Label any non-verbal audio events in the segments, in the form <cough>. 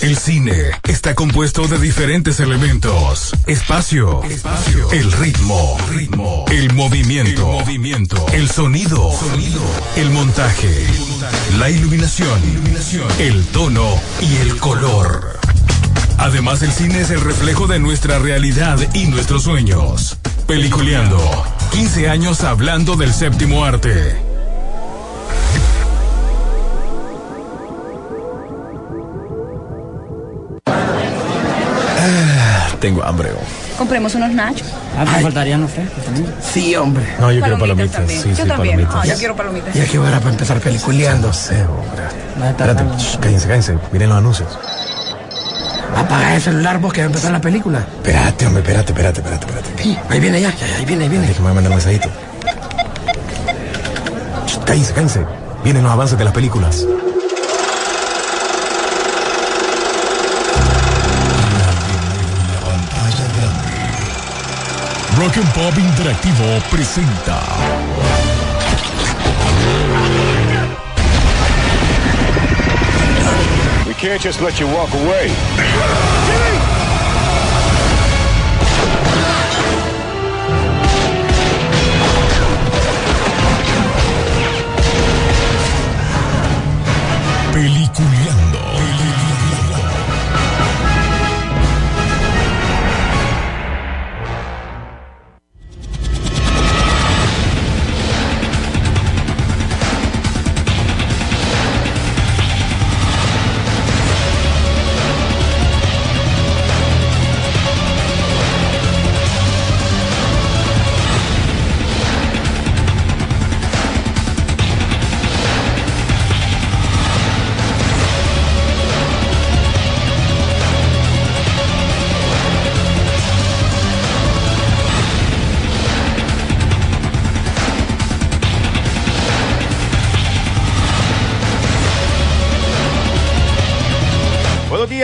El cine está compuesto de diferentes elementos. Espacio, espacio, el ritmo, ritmo, el movimiento, el movimiento, el sonido, sonido, el montaje, la iluminación, iluminación, el tono y el color. Además, el cine es el reflejo de nuestra realidad y nuestros sueños. Peliculeando. 15 años hablando del séptimo arte. Tengo hambre. oh. Compremos unos nachos. Ah, me faltarían los frescos también. Sí, hombre. No, yo quiero Palomitas. Sí, yo sí, también. palomitas. Ah, yo quiero palomitas. Ya que hora para empezar peliculeando. No sé, hombre. Espérate, shh, cállense, cállense. Miren los anuncios. Apaga el celular vos que va a empezar la película. Espérate, hombre, espérate, espérate, espérate, espérate. Sí, ahí viene ya, ya, ahí viene, ahí viene. Déjame mandar un mensajito. Shh, Cállense, cállense. Vienen los avances de las películas. Rock and Pop Interactivo presenta. We can't just let you walk away.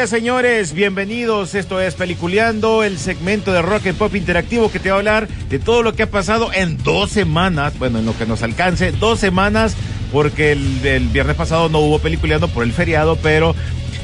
Señores. Bienvenidos. Esto es Peliculeando, el segmento de Rock and Pop Interactivo que te va a hablar de todo lo que ha pasado en dos semanas. Bueno, en lo que nos alcance, dos semanas, porque el, el viernes pasado no hubo Peliculeando por el feriado, pero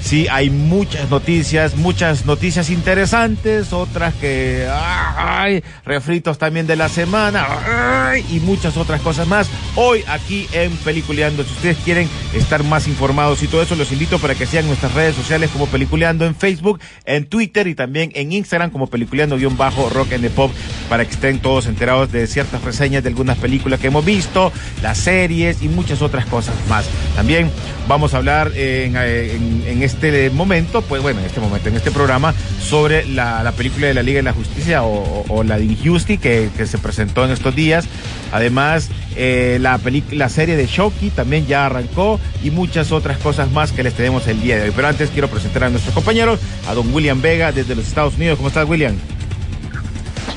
sí hay muchas noticias, muchas noticias interesantes, otras que. ¡Ay! Refritos también de la semana. ¡Ay! Y muchas otras cosas más. Hoy aquí en Peliculeando. Si ustedes quieren estar más informados y todo eso, los invito para que sigan nuestras redes sociales como Peliculeando en Facebook, en Twitter y también en Instagram como Peliculeando-Rock and the Pop para que estén todos enterados de ciertas reseñas de algunas películas que hemos visto, las series y muchas otras cosas más. También vamos a hablar en este momento, pues bueno, en este momento, en este programa, sobre la, la película de la Liga de la Justicia o, la de Injustice que, se presentó en estos días. Además, eh, la, la serie de Shoki también ya arrancó y muchas otras cosas más que les tenemos el día de hoy. Pero antes quiero presentar a nuestros compañeros, a don William Vega desde los Estados Unidos. ¿Cómo estás, William?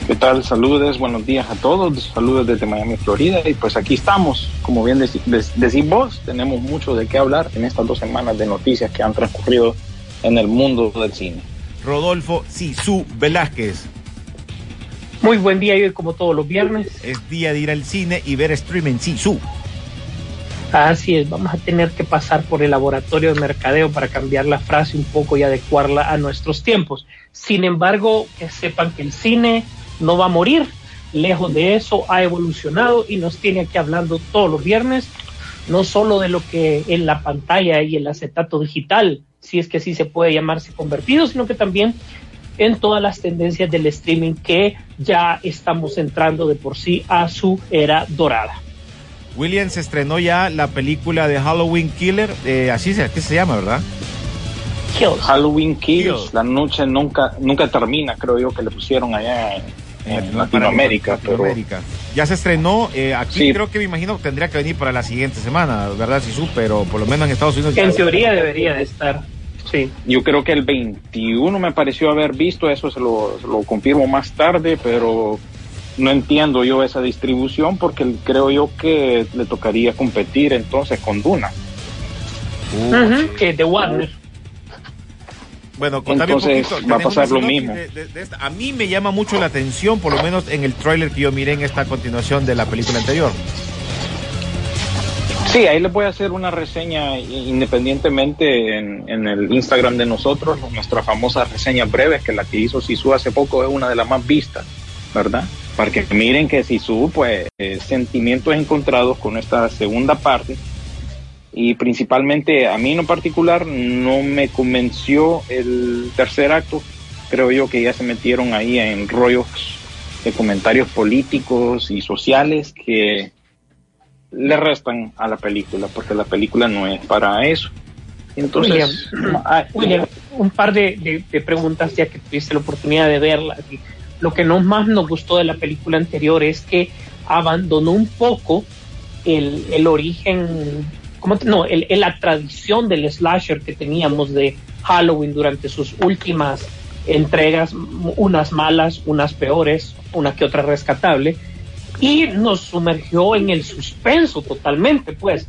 ¿Qué tal? Saludos, buenos días a todos. Saludos desde Miami, Florida. Y pues aquí estamos. Como bien decís vos, tenemos mucho de qué hablar en estas dos semanas de noticias que han transcurrido en el mundo del cine. Rodolfo Sisu Velázquez. Muy buen día y hoy como todos los viernes. Es día de ir al cine y ver streaming Sisu. Así es, vamos a tener que pasar por el laboratorio de mercadeo para cambiar la frase un poco y adecuarla a nuestros tiempos. Sin embargo, que sepan que el cine no va a morir. Lejos de eso, ha evolucionado y nos tiene aquí hablando todos los viernes, no solo de lo que en la pantalla y el acetato digital, si es que así se puede llamarse convertido, sino que también en todas las tendencias del streaming que ya estamos entrando de por sí a su era dorada. William se estrenó ya la película de Halloween Killer, eh, así se, ¿qué se llama, ¿verdad? Kills. Halloween Kills, Kills. la noche nunca nunca termina, creo yo que le pusieron allá en, en Latino- Latinoamérica. para pero Latinoamérica. Ya se estrenó, eh, aquí Sí. creo que me imagino que tendría que venir para la siguiente semana, ¿verdad, Sisu? Pero por lo menos en Estados Unidos ya- En teoría debería de estar. Sí. Yo creo que el 21 me pareció haber visto, eso se lo, se lo confirmo más tarde, pero no entiendo yo esa distribución porque creo yo que le tocaría competir entonces con Duna. Uh, Ujú, que de Warner. Bueno, contame un Entonces, poquito. va a pasar lo mismo. de- de- de esta. A mí me llama mucho la atención, por lo menos en el tráiler que yo miré en esta continuación de la película anterior. Sí, ahí les voy a hacer una reseña independientemente en, en, el Instagram de nosotros, nuestra famosa reseña breve, que la que hizo Sisu hace poco es una de las más vistas, ¿verdad? Para que miren que Sisu, pues, eh, sentimientos encontrados con esta segunda parte, y principalmente a mí en particular no me convenció el tercer acto, creo yo que ya se metieron ahí en rollos de comentarios políticos y sociales que le restan a la película, porque la película no es para eso. Entonces, William, ah, <clears throat> un par de, preguntas ya que tuviste la oportunidad de verla. Lo que no más nos gustó de la película anterior es que abandonó un poco el, el origen, ¿cómo no, el, la tradición del slasher que teníamos de Halloween durante sus últimas entregas, unas malas, unas peores, una que otra rescatable y nos sumergió en el suspenso totalmente, pues,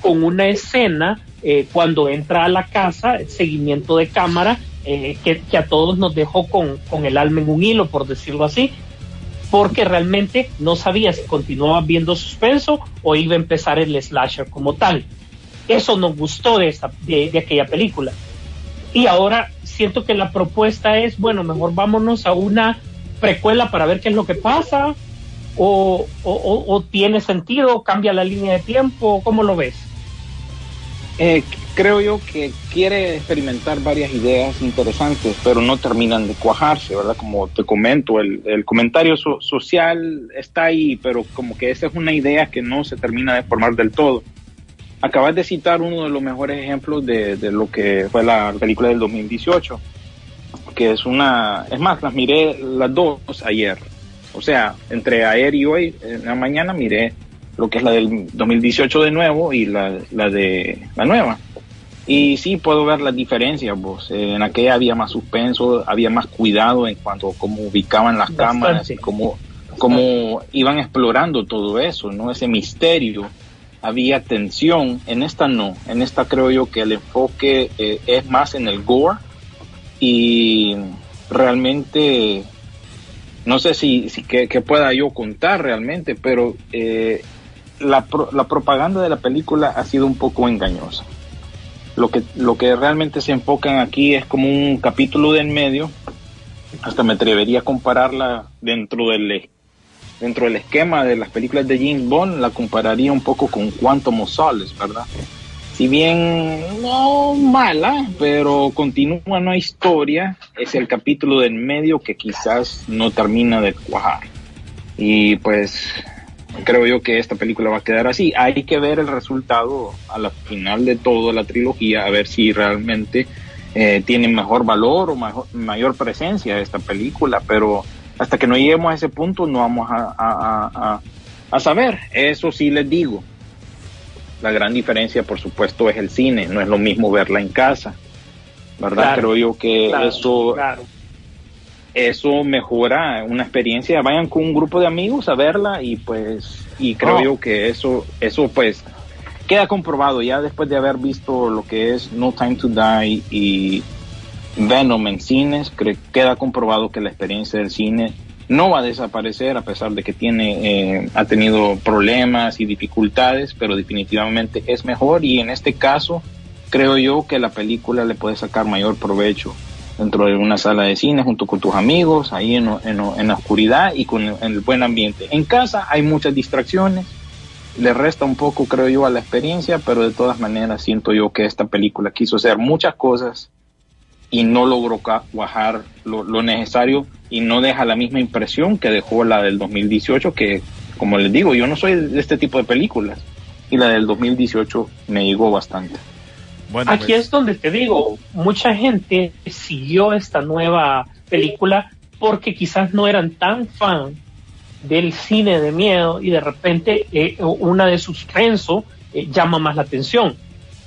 con una escena eh, cuando entra a la casa, seguimiento de cámara, eh, que, a todos nos dejó con, con el alma en un hilo, por decirlo así, porque realmente no sabía si continuaba viendo suspenso o iba a empezar el slasher como tal. Eso nos gustó de, esa, de, aquella película. Y ahora siento que la propuesta es, bueno, mejor vámonos a una precuela para ver qué es lo que pasa, o, o, tiene sentido, cambia la línea de tiempo, ¿cómo lo ves? Eh, creo yo que quiere experimentar varias ideas interesantes, pero no terminan de cuajarse, ¿verdad? Como te comento, el, el comentario social está ahí, pero como que esa es una idea que no se termina de formar del todo. Acabas de citar uno de los mejores ejemplos de, de lo que fue la película del 2018, que es una, es más, las miré las dos ayer, o sea, entre ayer y hoy, en la mañana, miré lo que es la del 2018 de nuevo y la, la de la nueva. Y sí puedo ver las diferencias, vos. En aquella había más suspenso, había más cuidado en cuanto a cómo ubicaban las cámaras y cómo, cómo iban explorando todo eso, ¿no? Ese misterio. Había tensión. En esta no. En esta creo yo que el enfoque eh, es más en el gore y realmente no sé si, si que, pueda yo contar realmente, pero eh, la, la, propaganda de la película ha sido un poco engañosa. Lo que, lo que realmente se enfocan aquí es como un capítulo de en medio, hasta me atrevería a compararla dentro del, dentro del esquema de las películas de James Bond, la compararía un poco con Quantum of Solace, ¿verdad? si bien no mala, pero continúa una historia, es el capítulo del medio que quizás no termina de cuajar. Y pues creo yo que esta película va a quedar así. Hay que ver el resultado a la final de toda la trilogía, a ver si realmente eh, tiene mejor valor o mayor presencia esta película, pero hasta que no lleguemos a ese punto no vamos a, a saber. Eso sí les digo la gran diferencia, por supuesto, es el cine. No es lo mismo verla en casa, ¿verdad? Creo yo que eso, eso mejora una experiencia. Vayan con un grupo de amigos a verla y pues, y creo yo que eso, eso pues queda comprobado. Ya después de haber visto lo que es No Time to Die y Venom en cines, queda comprobado que la experiencia del cine no va a desaparecer a pesar de que tiene, eh, ha tenido problemas y dificultades, pero definitivamente es mejor. Y en este caso creo yo que la película le puede sacar mayor provecho dentro de una sala de cine junto con tus amigos, ahí en, en, la oscuridad y con el buen ambiente. En casa hay muchas distracciones, le resta un poco creo yo a la experiencia, pero de todas maneras siento yo que esta película quiso hacer muchas cosas y no logró cuajar lo, lo, necesario y no deja la misma impresión que dejó la del 2018, que como les digo, yo no soy de este tipo de películas y la del 2018 me llegó bastante. Bueno, Aquí pues. es donde te digo, mucha gente siguió esta nueva película porque quizás no eran tan fan del cine de miedo y de repente eh, una de suspenso eh, llama más la atención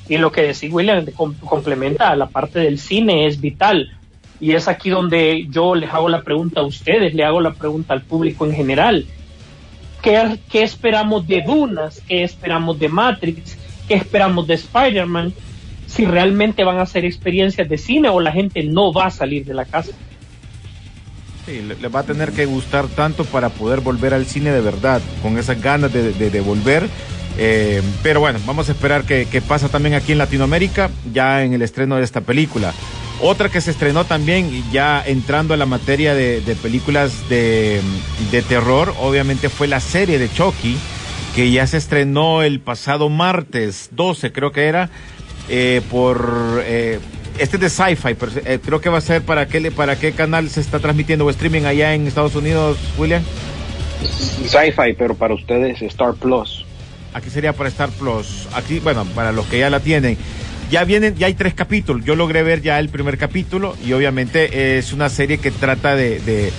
y lo que decía William complementa la parte del cine es vital. Y es aquí donde yo les hago la pregunta a ustedes, le hago la pregunta al público en general. ¿Qué, qué esperamos de Dunas? ¿Qué esperamos de Matrix? ¿Qué esperamos de Spider-Man? Si realmente van a ser experiencias de cine o la gente no va a salir de la casa. Sí, le, va a tener que gustar tanto para poder volver al cine de verdad, con esas ganas de, de, de volver Eh, pero bueno, vamos a esperar que, que pasa también aquí en Latinoamérica, ya en el estreno de esta película. Otra que se estrenó también, ya entrando a la materia de, de películas de, de terror, obviamente fue la serie de Chucky, que ya se estrenó el pasado martes 12, creo que era, eh, por... eh, este es de Sci-Fi, pero eh, creo que va a ser para qué, para qué canal se está transmitiendo o streaming allá en Estados Unidos, William. Sci-Fi, pero para ustedes Star Plus. Aquí sería para Star Plus. Aquí, bueno, para los que ya la tienen. Ya vienen, ya hay tres capítulos. Yo logré ver ya el primer capítulo y obviamente es una serie que trata de, de,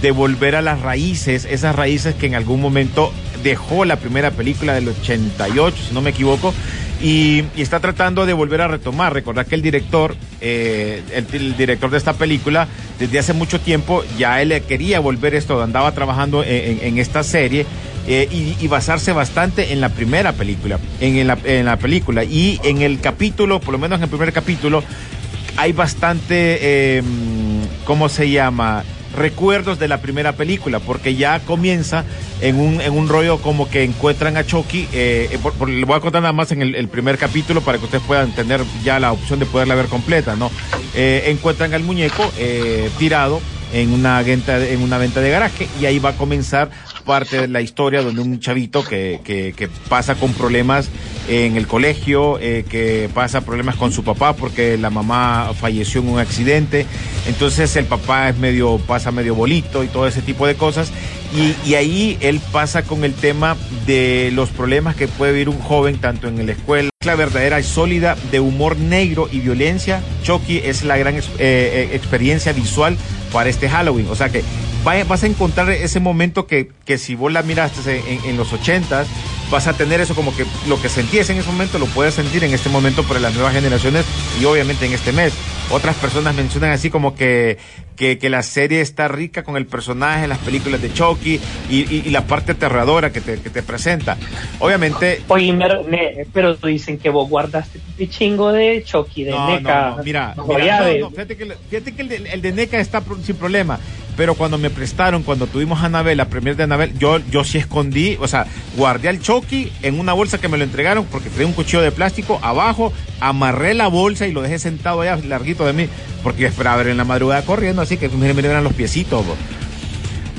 de volver a las raíces, esas raíces que en algún momento dejó la primera película del 88, si no me equivoco, y, está tratando de volver a retomar. Recordar que el director, eh, el, director de esta película, desde hace mucho tiempo ya él quería volver esto, andaba trabajando en, esta serie. eh, y, basarse bastante en la primera película, en, en la, en la película y en el capítulo, por lo menos en el primer capítulo, hay bastante, eh, ¿cómo se llama? Recuerdos de la primera película, porque ya comienza en un, en un rollo como que encuentran a Chucky. eh, por- le voy a contar nada más en el, el primer capítulo para que ustedes puedan tener ya la opción de poderla ver completa, ¿no? Eh, encuentran al muñeco eh, tirado en una, venta, en una venta de garaje y ahí va a comenzar parte de la historia donde un chavito que, pasa con problemas en el colegio, eh, que pasa problemas con su papá porque la mamá falleció en un accidente, entonces el papá es medio, pasa medio bolito y todo ese tipo de cosas, y, y ahí él pasa con el tema de los problemas que puede vivir un joven tanto en la escuela, la verdadera y sólida de humor negro y violencia, Chucky es la gran eh, eh, experiencia visual para este Halloween, o sea que vas a encontrar ese momento que, que si vos la miraste en, en los ochentas, vas a tener eso como que lo que sentías en ese momento lo puedes sentir en este momento para las nuevas generaciones y obviamente en este mes. Otras personas mencionan así como que, que, que la serie está rica con el personaje, las películas de Chucky y, y- y la parte aterradora que te, que te presenta. Obviamente Oye, mer- ne- pero dicen que vos guardaste tu chingo de Chucky, de No, NECA. no, no, mira, mira, fíjate que, fíjate que el, de, el de NECA está sin problema, pero cuando me prestaron, cuando tuvimos a Anabel, la premier de Anabel, yo, yo sí escondí, o sea, guardé al Chucky en una bolsa que me lo entregaron porque traía un cuchillo de plástico abajo, amarré la bolsa y lo dejé sentado allá, larguito de mí, porque esperaba ver en la madrugada corriendo, así que miren, miren, eran los piecitos. bo.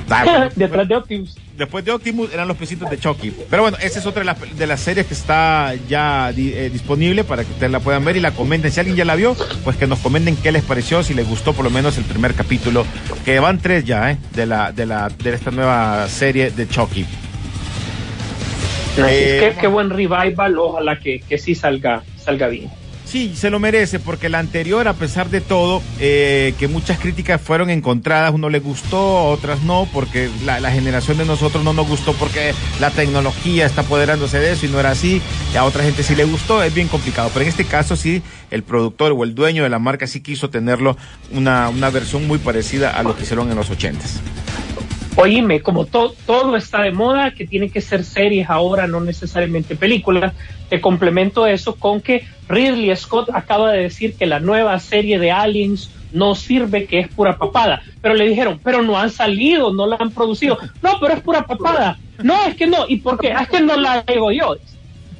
Ah, <laughs> bueno, Detrás de Optimus. Después de Optimus eran los piecitos de Chucky. Pero bueno, esa es otra de las, de las series que está ya di- eh, disponible para que ustedes la puedan ver y la comenten. Si alguien ya la vio, pues que nos comenten qué les pareció, si les gustó por lo menos el primer capítulo, que van tres ya, ¿eh? De, la, de, la, de esta nueva serie de Chucky. Así es Eh, que, qué buen revival, ojalá que, que sí salga, salga bien. Sí, se lo merece, porque la anterior, a pesar de todo, eh, que muchas críticas fueron encontradas, uno le gustó, otras no, porque la, generación de nosotros no nos gustó porque la tecnología está apoderándose de eso y no era así, y a otra gente sí le gustó, es bien complicado. Pero en este caso sí, el productor o el dueño de la marca sí quiso tenerlo una, una versión muy parecida a lo que hicieron en los ochentas. Oíme, como to- todo está de moda, que tienen que ser series ahora, no necesariamente películas, te complemento eso con que Ridley Scott acaba de decir que la nueva serie de Aliens no sirve, que es pura papada. Pero le dijeron, pero no han salido, no la han producido. No, pero es pura papada. No, es que no. ¿Y por qué? Es que no la hago yo.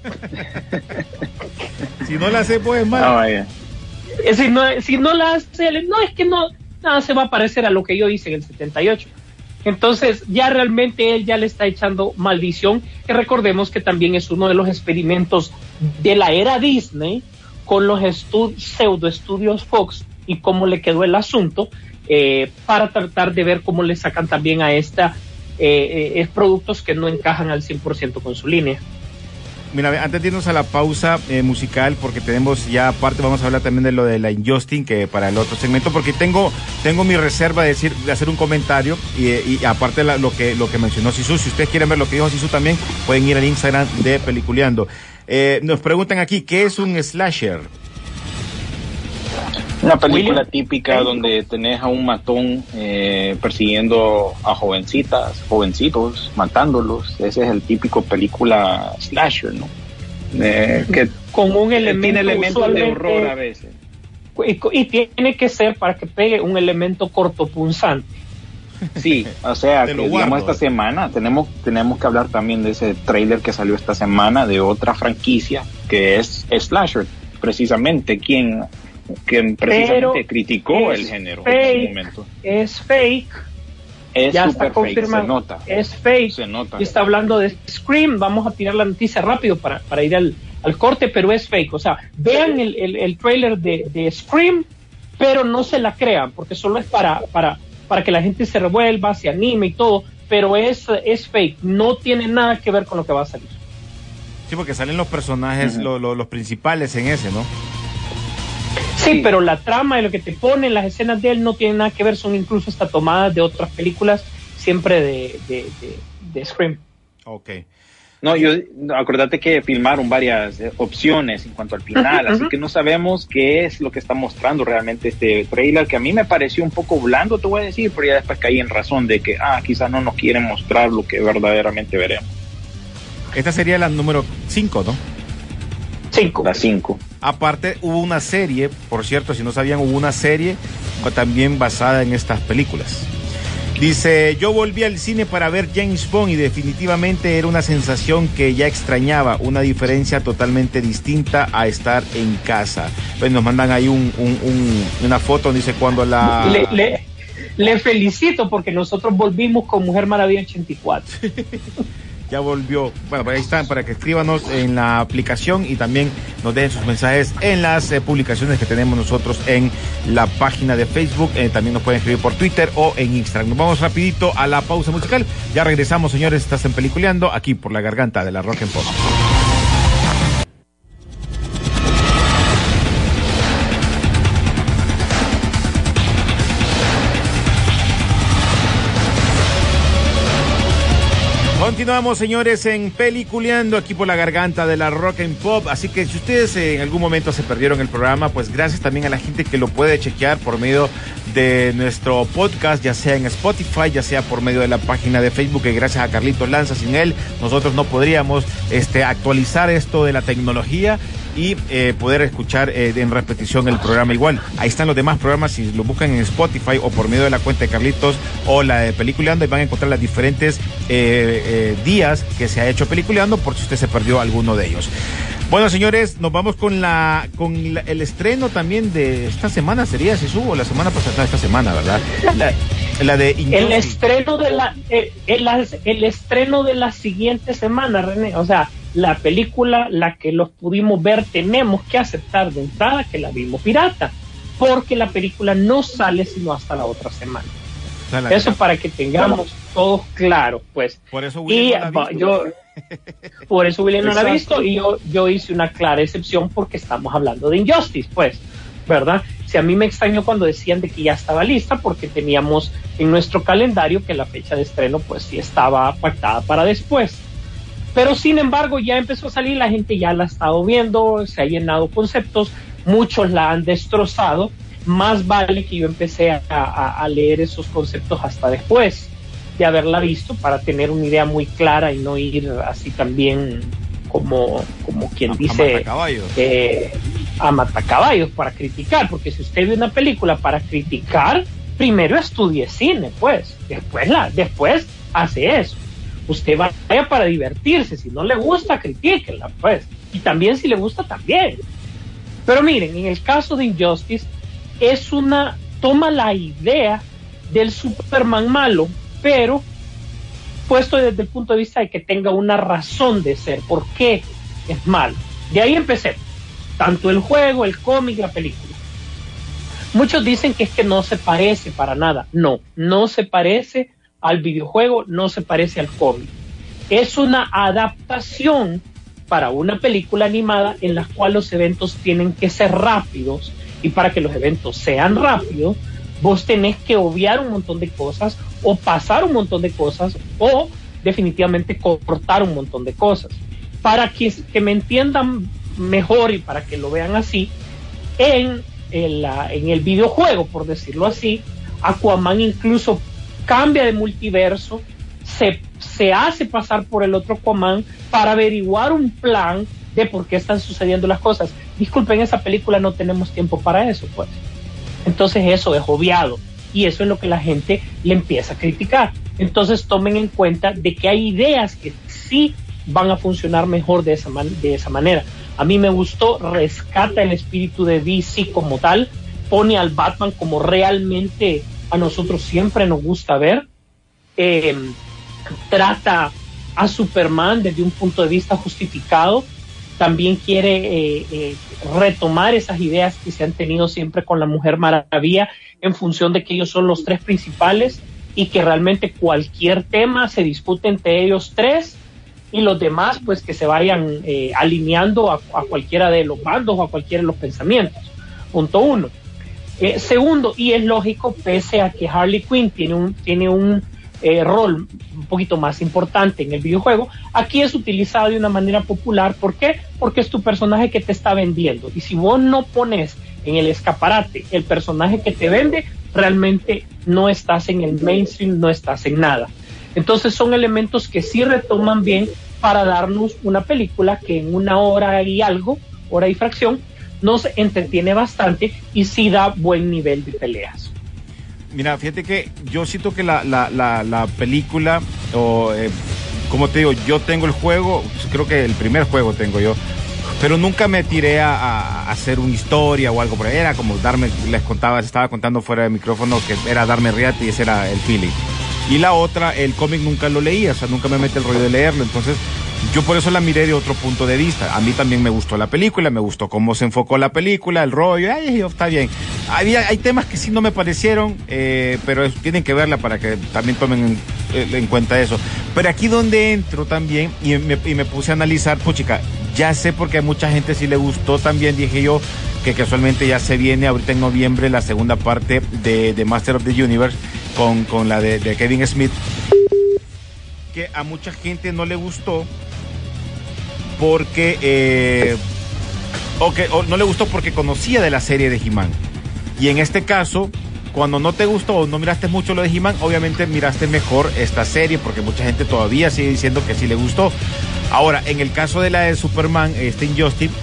<laughs> Si no la hace, pues mal. Ah, vaya. Decir, no, si no la hace, no, es que no, nada se va a parecer a lo que yo hice en el 78. Entonces, ya realmente él ya le está echando maldición, que recordemos que también es uno de los experimentos de la era Disney con los pseudo estudios Fox y cómo le quedó el asunto eh, para tratar de ver cómo le sacan también a esta eh, eh, productos que no encajan al 100% con su línea. Mira, antes de irnos a la pausa eh, musical, porque tenemos ya aparte, vamos a hablar también de lo de la Injustin, que para el otro segmento, porque tengo, tengo mi reserva de decir, de hacer un comentario, y, y aparte la- lo que lo que mencionó Sisu, si ustedes quieren ver lo que dijo Sisu también, pueden ir al Instagram de Peliculeando. Eh, nos preguntan aquí, ¿qué es un slasher? Una película William. típica donde tenés a un matón eh, persiguiendo a jovencitas, jovencitos, matándolos. Ese es el típico película slasher, ¿no? Eh, que Con un elemento de horror a veces. y, y tiene que ser para que pegue un elemento cortopunzante. Sí, o sea, que, digamos esta semana tenemos, tenemos que hablar también de ese trailer que salió esta semana de otra franquicia que es Slasher, precisamente quien, quien precisamente Pero criticó el género fake. en su momento. Es fake, Es ya super está fake, se confirmado. nota. Es fake. Se nota. Y está hablando de Scream. Vamos a tirar la noticia rápido para, para ir al, al corte, pero es fake. O sea, vean el, el, el trailer de, de Scream, pero no se la crean, porque solo es para, para, para que la gente se revuelva, se anime y todo. Pero es, es fake. No tiene nada que ver con lo que va a salir. Sí, porque salen los personajes, Ujú. lo- lo- los principales en ese, ¿no? Sí, pero la trama y lo que te ponen, las escenas de él no tienen nada que ver, son incluso hasta tomadas de otras películas, siempre de, de, de, de Scream. Ok. No, yo, acordate que filmaron varias eh, opciones en cuanto al final, así que no sabemos qué es lo que está mostrando realmente este trailer, que a mí me pareció un poco blando, te voy a decir, pero ya después caí en razón de que, ah, quizás no nos quieren mostrar lo que verdaderamente veremos. Esta sería la número 5, ¿no? Cinco. La 5. Aparte, hubo una serie, por cierto, si no sabían, hubo una serie también basada en estas películas. Dice, yo volví al cine para ver James Bond y definitivamente era una sensación que ya extrañaba, una diferencia totalmente distinta a estar en casa. Pues nos mandan ahí un, un- un- una foto, dice cuando la... Le, le, le felicito porque nosotros volvimos con Mujer Maravilla 84. <laughs> ya volvió. Bueno, pues ahí están para que escríbanos en la aplicación y también nos dejen sus mensajes en las eh, publicaciones que tenemos nosotros en la página de Facebook. Eh, también nos pueden escribir por Twitter o en Instagram. Nos vamos rapidito a la pausa musical. Ya regresamos, señores. Estás en Peliculeando aquí por la garganta de la Rock and Pop. Continuamos, señores, en Peliculeando aquí por la garganta de la Rock and Pop. Así que si ustedes eh, en algún momento se perdieron el programa, pues gracias también a la gente que lo puede chequear por medio de nuestro podcast, ya sea en Spotify, ya sea por medio de la página de Facebook, que gracias a Carlitos Lanza, sin él, nosotros no podríamos este, actualizar esto de la tecnología y eh, poder escuchar eh, en repetición el programa igual. Ahí están los demás programas, si lo buscan en Spotify o por medio de la cuenta de Carlitos o la de Peliculeando, y van a encontrar las diferentes eh, eh, días que se ha hecho Peliculeando por si usted se perdió alguno de ellos. Bueno, señores, nos vamos con la con la- el estreno también de esta semana, sería si subo la semana pasada, no, esta semana, ¿verdad? La, la de El estreno de la eh, el, el estreno de la siguiente semana, René, o sea, la película la que los pudimos ver tenemos que aceptar de entrada que la vimos pirata, porque la película no sale sino hasta la otra semana. La- Eso para que tengamos todos claros, pues. por eso Y William no la ha va, visto. yo, <laughs> por eso William no la ha visto y yo, yo hice una clara excepción porque estamos hablando de Injustice, pues, ¿verdad? Si a mí me extrañó cuando decían de que ya estaba lista porque teníamos en nuestro calendario que la fecha de estreno pues sí estaba pactada para después. Pero sin embargo ya empezó a salir, la gente ya la ha estado viendo, se ha llenado conceptos, muchos la han destrozado, más vale que yo empecé a, a- a leer esos conceptos hasta después de haberla visto para tener una idea muy clara y no ir así también como, como quien A- a dice matacaballos. eh, a matacaballos para criticar, porque si usted ve una película para criticar, primero estudie cine, pues, después la, después hace eso. Usted vaya para divertirse, si no le gusta, critíquela, pues, y también si le gusta, también. Pero miren, en el caso de Injustice, es una, toma la idea del Superman malo, pero puesto desde el punto de vista de que tenga una razón de ser, por qué es malo. De ahí empecé, tanto el juego, el cómic, la película. Muchos dicen que es que no se parece para nada. No, no se parece al videojuego, no se parece al cómic. Es una adaptación para una película animada en la cual los eventos tienen que ser rápidos y para que los eventos sean rápidos, vos tenés que obviar un montón de cosas o pasar un montón de cosas o definitivamente cortar un montón de cosas. Para que, que me entiendan mejor y para que lo vean así, en el, en el videojuego, por decirlo así, Aquaman incluso cambia de multiverso, se, se hace pasar por el otro Aquaman para averiguar un plan de por qué están sucediendo las cosas. Disculpen, esa película no tenemos tiempo para eso, pues. Entonces eso es obviado. y eso es lo que la gente le empieza a criticar. Entonces tomen en cuenta de que hay ideas que sí van a funcionar mejor de esa, de esa manera. A mí me gustó, rescata el espíritu de DC como tal, pone al Batman como realmente a nosotros siempre nos gusta ver, eh, trata a Superman desde un punto de vista justificado, también quiere eh, eh, retomar esas ideas que se han tenido siempre con la Mujer Maravilla en función de que ellos son los tres principales y que realmente cualquier tema se discute entre ellos tres y los demás pues que se vayan eh, alineando a, cualquiera de los bandos o a cualquiera de los pensamientos. Punto uno. Eh, segundo, y es lógico, pese a que Harley Quinn tiene un, tiene un eh, rol un poquito más importante en el videojuego, aquí es utilizado de una manera popular. ¿Por qué? Porque es tu personaje que te está vendiendo. Y si vos no pones en el escaparate el personaje que te vende, realmente no estás en el mainstream, no estás en nada. Entonces son elementos que sí retoman bien para darnos una película que en una hora y algo, hora y fracción, nos entretiene bastante y sí da buen nivel de peleas. Mira, fíjate que yo siento que la, la, la, película, o eh, como te digo, yo tengo el juego, creo que el primer juego tengo yo, pero nunca me tiré a, hacer una historia o algo por ahí. Era como darme, les contaba, estaba contando fuera de micrófono que era darme riate y ese era el feeling. Y la otra, el cómic nunca lo leía, o sea, nunca me mete el rollo de leerlo. Entonces, yo por eso la miré de otro punto de vista. A mí también me gustó la película, me gustó cómo se enfocó la película, el rollo, ay, está bien. Había, hay temas que sí no me parecieron, eh, pero tienen que verla para que también tomen en, eh, cuenta eso. Pero aquí donde entro también y me, y me puse a analizar, pues chica, ya sé porque a mucha gente sí le gustó también, dije yo, que casualmente ya se viene ahorita en noviembre la segunda parte de, de Master of the Universe con, con la de, Kevin Smith, que a mucha gente no le gustó porque, eh, o que no le gustó porque conocía de la serie de He-Man. Y en este caso, cuando no te gustó o no miraste mucho lo de He-Man, obviamente miraste mejor esta serie porque mucha gente todavía sigue diciendo que sí le gustó. Ahora, en el caso de la de Superman, este Injustice,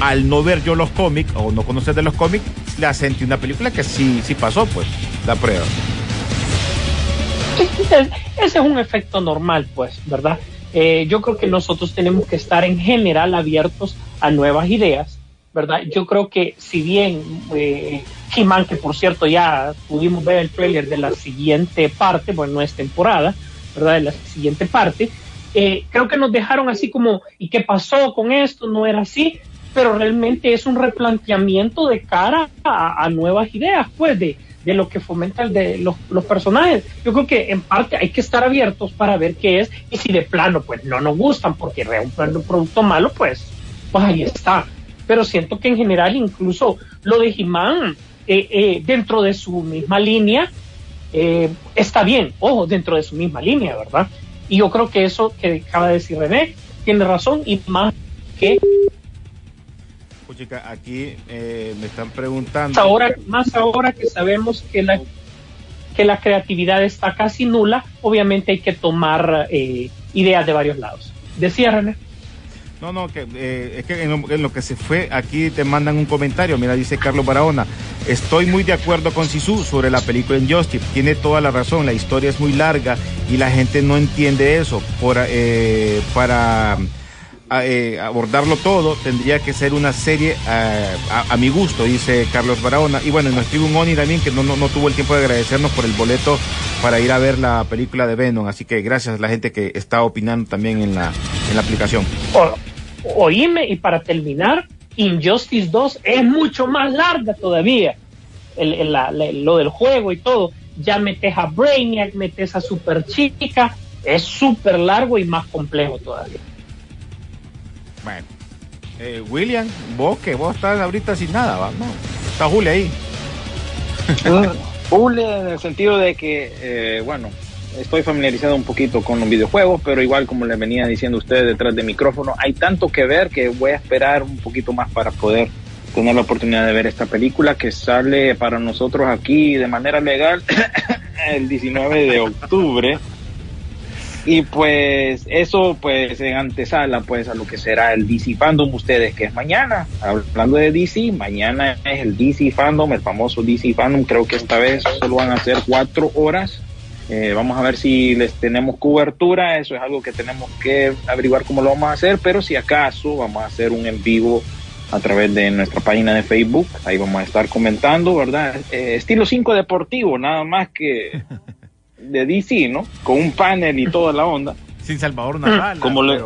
al no ver yo los cómics o no conocer de los cómics, la sentí una película que sí, sí pasó, pues, la prueba. Ese es un efecto normal, pues, ¿verdad? Eh, yo creo que nosotros tenemos que estar en general abiertos a nuevas ideas, ¿verdad? Yo creo que si bien eh, He-Man, que por cierto ya pudimos ver el trailer de la siguiente parte, bueno, no es temporada, ¿verdad? De la siguiente parte, eh, creo que nos dejaron así como, ¿y qué pasó con esto? No era así, pero realmente es un replanteamiento de cara a, nuevas ideas, pues, de, de lo que fomenta el de los, personajes. Yo creo que en parte hay que estar abiertos para ver qué es y si de plano pues no nos gustan porque es un, producto malo, pues, pues ahí está. Pero siento que en general incluso lo de He-Man eh, eh, dentro de su misma línea eh, está bien, ojo, dentro de su misma línea, ¿verdad? Y yo creo que eso que acaba de decir René tiene razón y más que chica, aquí eh, me están preguntando. Ahora, más ahora que sabemos que la, que la creatividad está casi nula, obviamente hay que tomar eh, ideas de varios lados. Decía René. No, no, que, eh, es que en lo, que se fue, aquí te mandan un comentario. Mira, dice Carlos Barahona. Estoy muy de acuerdo con Sisu sobre la película Injustice. Tiene toda la razón. La historia es muy larga y la gente no entiende eso. Por, para eh, abordarlo todo, tendría que ser una serie eh, a, mi gusto, dice Carlos Barahona. Y bueno, nos escribe un Oni también que no, no, tuvo el tiempo de agradecernos por el boleto para ir a ver la película de Venom. Así que gracias a la gente que está opinando también en la, en la aplicación. Oíme, y para terminar, Injustice 2 es mucho más larga todavía. El, lo del juego y todo. Ya metes a Brainiac, metes a Super Chica. Es súper largo y más complejo todavía. Bueno. Eh, William, vos que vos estás ahorita sin nada, ¿va? No, está Julia ahí. <laughs> Julia en el sentido de que, eh, bueno, estoy familiarizado un poquito con los videojuegos, pero igual como les venía diciendo ustedes detrás de micrófono, hay tanto que ver que voy a esperar un poquito más para poder tener la oportunidad de ver esta película que sale para nosotros aquí de manera legal <coughs> el 19 de octubre Y pues eso pues en antesala pues a lo que será el DC Fandom ustedes que es mañana. Hablando de DC, mañana es el DC Fandom, el famoso DC Fandom. Creo que esta vez solo van a ser cuatro horas. Eh, vamos a ver si les tenemos cobertura. Eso es algo que tenemos que averiguar cómo lo vamos a hacer. Pero si acaso vamos a hacer un en vivo a través de nuestra página de Facebook. Ahí vamos a estar comentando, ¿verdad? Eh, estilo 5 deportivo, nada más que <laughs> de DC, ¿no? Con un panel y toda la onda. Sin Salvador Narral. Como le-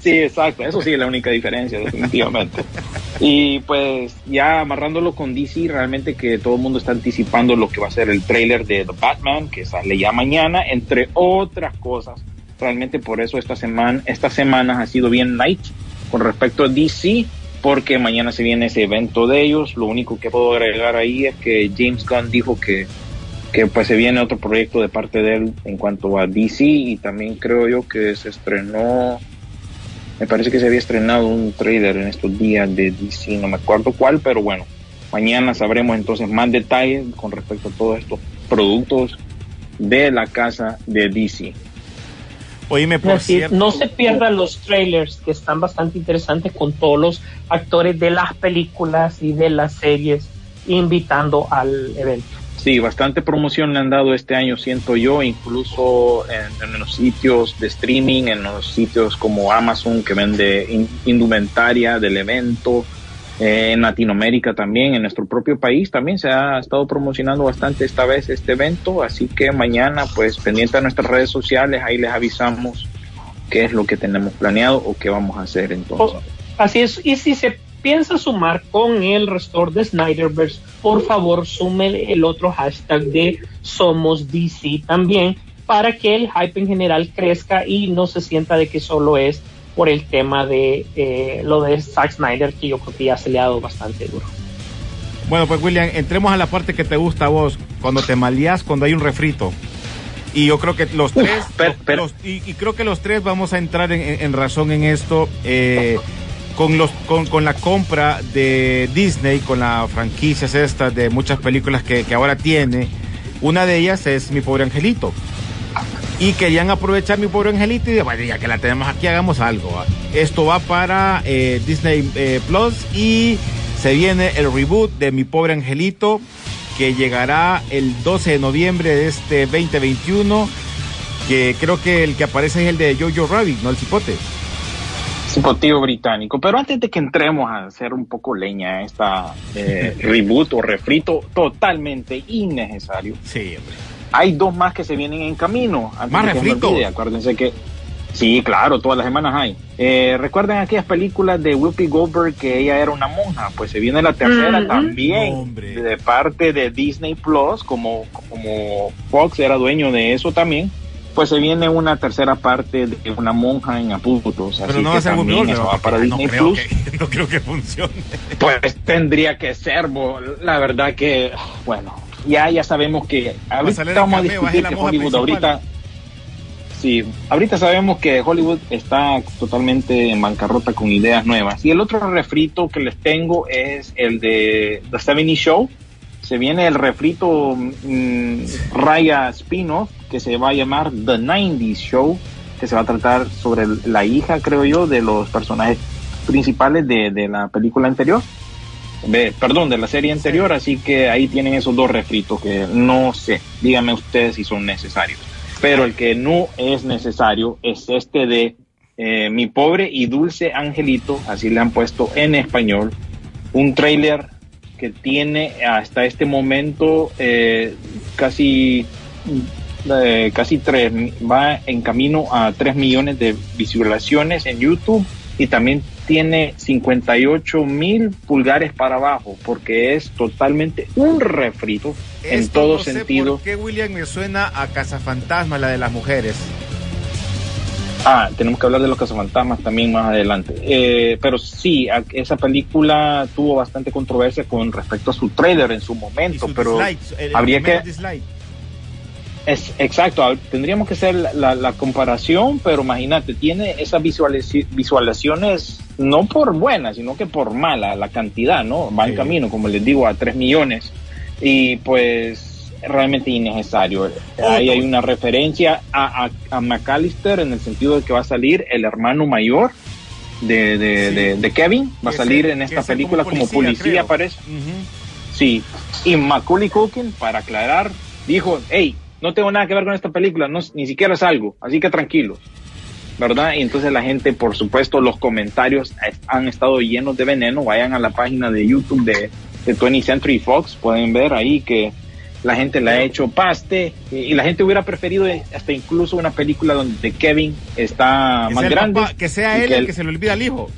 Sí, exacto, eso sí es la única diferencia, definitivamente. <laughs> y pues ya amarrándolo con DC, realmente que todo el mundo está anticipando lo que va a ser el trailer de The Batman, que sale ya mañana, entre otras cosas. Realmente por eso esta semana, estas semanas ha sido bien light con respecto a DC, porque mañana se viene ese evento de ellos. Lo único que puedo agregar ahí es que James Gunn dijo que que pues se viene otro proyecto de parte de él en cuanto a DC y también creo yo que se estrenó me parece que se había estrenado un trailer en estos días de DC, no me acuerdo cuál, pero bueno, mañana sabremos entonces más detalles con respecto a todos estos productos de la casa de DC. Oíme, por Así cierto. no se pierdan los trailers que están bastante interesantes con todos los actores de las películas y de las series invitando al evento. Sí, bastante promoción le han dado este año, siento yo, incluso en, en los sitios de streaming, en los sitios como Amazon que vende in- indumentaria del evento, eh, en Latinoamérica también, en nuestro propio país también se ha estado promocionando bastante esta vez este evento, así que mañana pues pendiente a nuestras redes sociales, ahí les avisamos qué es lo que tenemos planeado o qué vamos a hacer entonces. Oh, Así es, y si se piensa sumar con el restore de Snyderverse, por favor sume el otro hashtag de Somos DC también para que el hype en general crezca y no se sienta de que solo es por el tema de eh, lo de Zack Snyder que yo creo que ya se le ha dado bastante duro. Bueno, pues William, entremos a la parte que te gusta a vos, cuando te malías, cuando hay un refrito. Y yo creo que los tres, los- y, y creo que los tres vamos a entrar en, en- en razón en esto, eh, con los, con, con la compra de Disney, con las franquicias estas de muchas películas que, que ahora tiene. Una de ellas es Mi Pobre Angelito. Y querían aprovechar Mi Pobre Angelito y de, bueno, ya que la tenemos aquí, hagamos algo. Esto va para eh, Disney eh, Plus y se viene el reboot de Mi Pobre Angelito que llegará el 12 de noviembre de este 2021. Que creo que el que aparece es el de Jojo Rabbit, no el cipote. Cipotillo británico. Pero antes de que entremos a hacer un poco leña a esta eh, <laughs> reboot o refrito totalmente innecesario, Sí, hombre. hay dos más que se vienen en camino. ¿Más olvide, Acuérdense que. Sí, claro, todas las semanas hay. Eh, Recuerden aquellas películas de Whoopi Goldberg que ella era una monja. Pues se viene la tercera también Hombre. de parte de Disney Plus, como, como Fox era dueño de eso también. Pues se viene una tercera parte de una monja en apuros. Pero así no va que a ser porque para no Disney creo Plus. que- <laughs> no creo que funcione. Pues tendría que ser, la verdad que, bueno, ya ya sabemos que ahorita en vamos a a discutir que Hollywood principal. ahorita, sí, ahorita sabemos que Hollywood está totalmente en bancarrota con ideas nuevas. Y el otro refrito que les tengo es el de The 70 Show. Se viene el refrito mm, Raya spin-off que se va a llamar The 90s Show, que se va a tratar sobre la hija, creo yo, de los personajes principales de, de la película anterior. Ve, perdón, de la serie anterior, así que ahí tienen esos dos refritos que no sé, díganme ustedes si son necesarios. Pero el que no es necesario es este de eh, Mi pobre y dulce angelito, así le han puesto en español, un tráiler que tiene hasta este momento eh, casi eh, casi tres, va en camino a 3 millones de visualizaciones en YouTube y también tiene 58 mil pulgares para abajo porque es totalmente un refrito en todo no sé sentido. ¿Por qué William me suena a Cazafantasma, la de las mujeres? Ah, tenemos que hablar de los cazafantasmas también más adelante. Eh, pero sí, a- esa película tuvo bastante controversia con respecto a su trailer en su momento, pero habría que dislike. Es, exacto, tendríamos que hacer la, la- la comparación, pero imagínate, tiene esas visualiz- visualizaciones no por buenas, sino que por mala la cantidad, ¿no? Va en camino, como les digo, a 3 millones. Y pues realmente innecesario. Ahí hay una referencia a, a, a McAllister en el sentido de que va a salir el hermano mayor de, de, Sí. de, de Kevin, va a salir en esta película como policía, parece. Sí, y Macaulay Culkin, para aclarar, dijo, hey, no tengo nada que ver con esta película, no, ni siquiera salgo, así que tranquilos, ¿verdad? Y entonces la gente, por supuesto, los comentarios es- han estado llenos de veneno, vayan a la página de YouTube de, de 20th Century Fox, pueden ver ahí que la gente le ha hecho paste y, la gente hubiera preferido hasta incluso una película donde Kevin está Que más grande. papá- que sea él que el que se le olvida al hijo.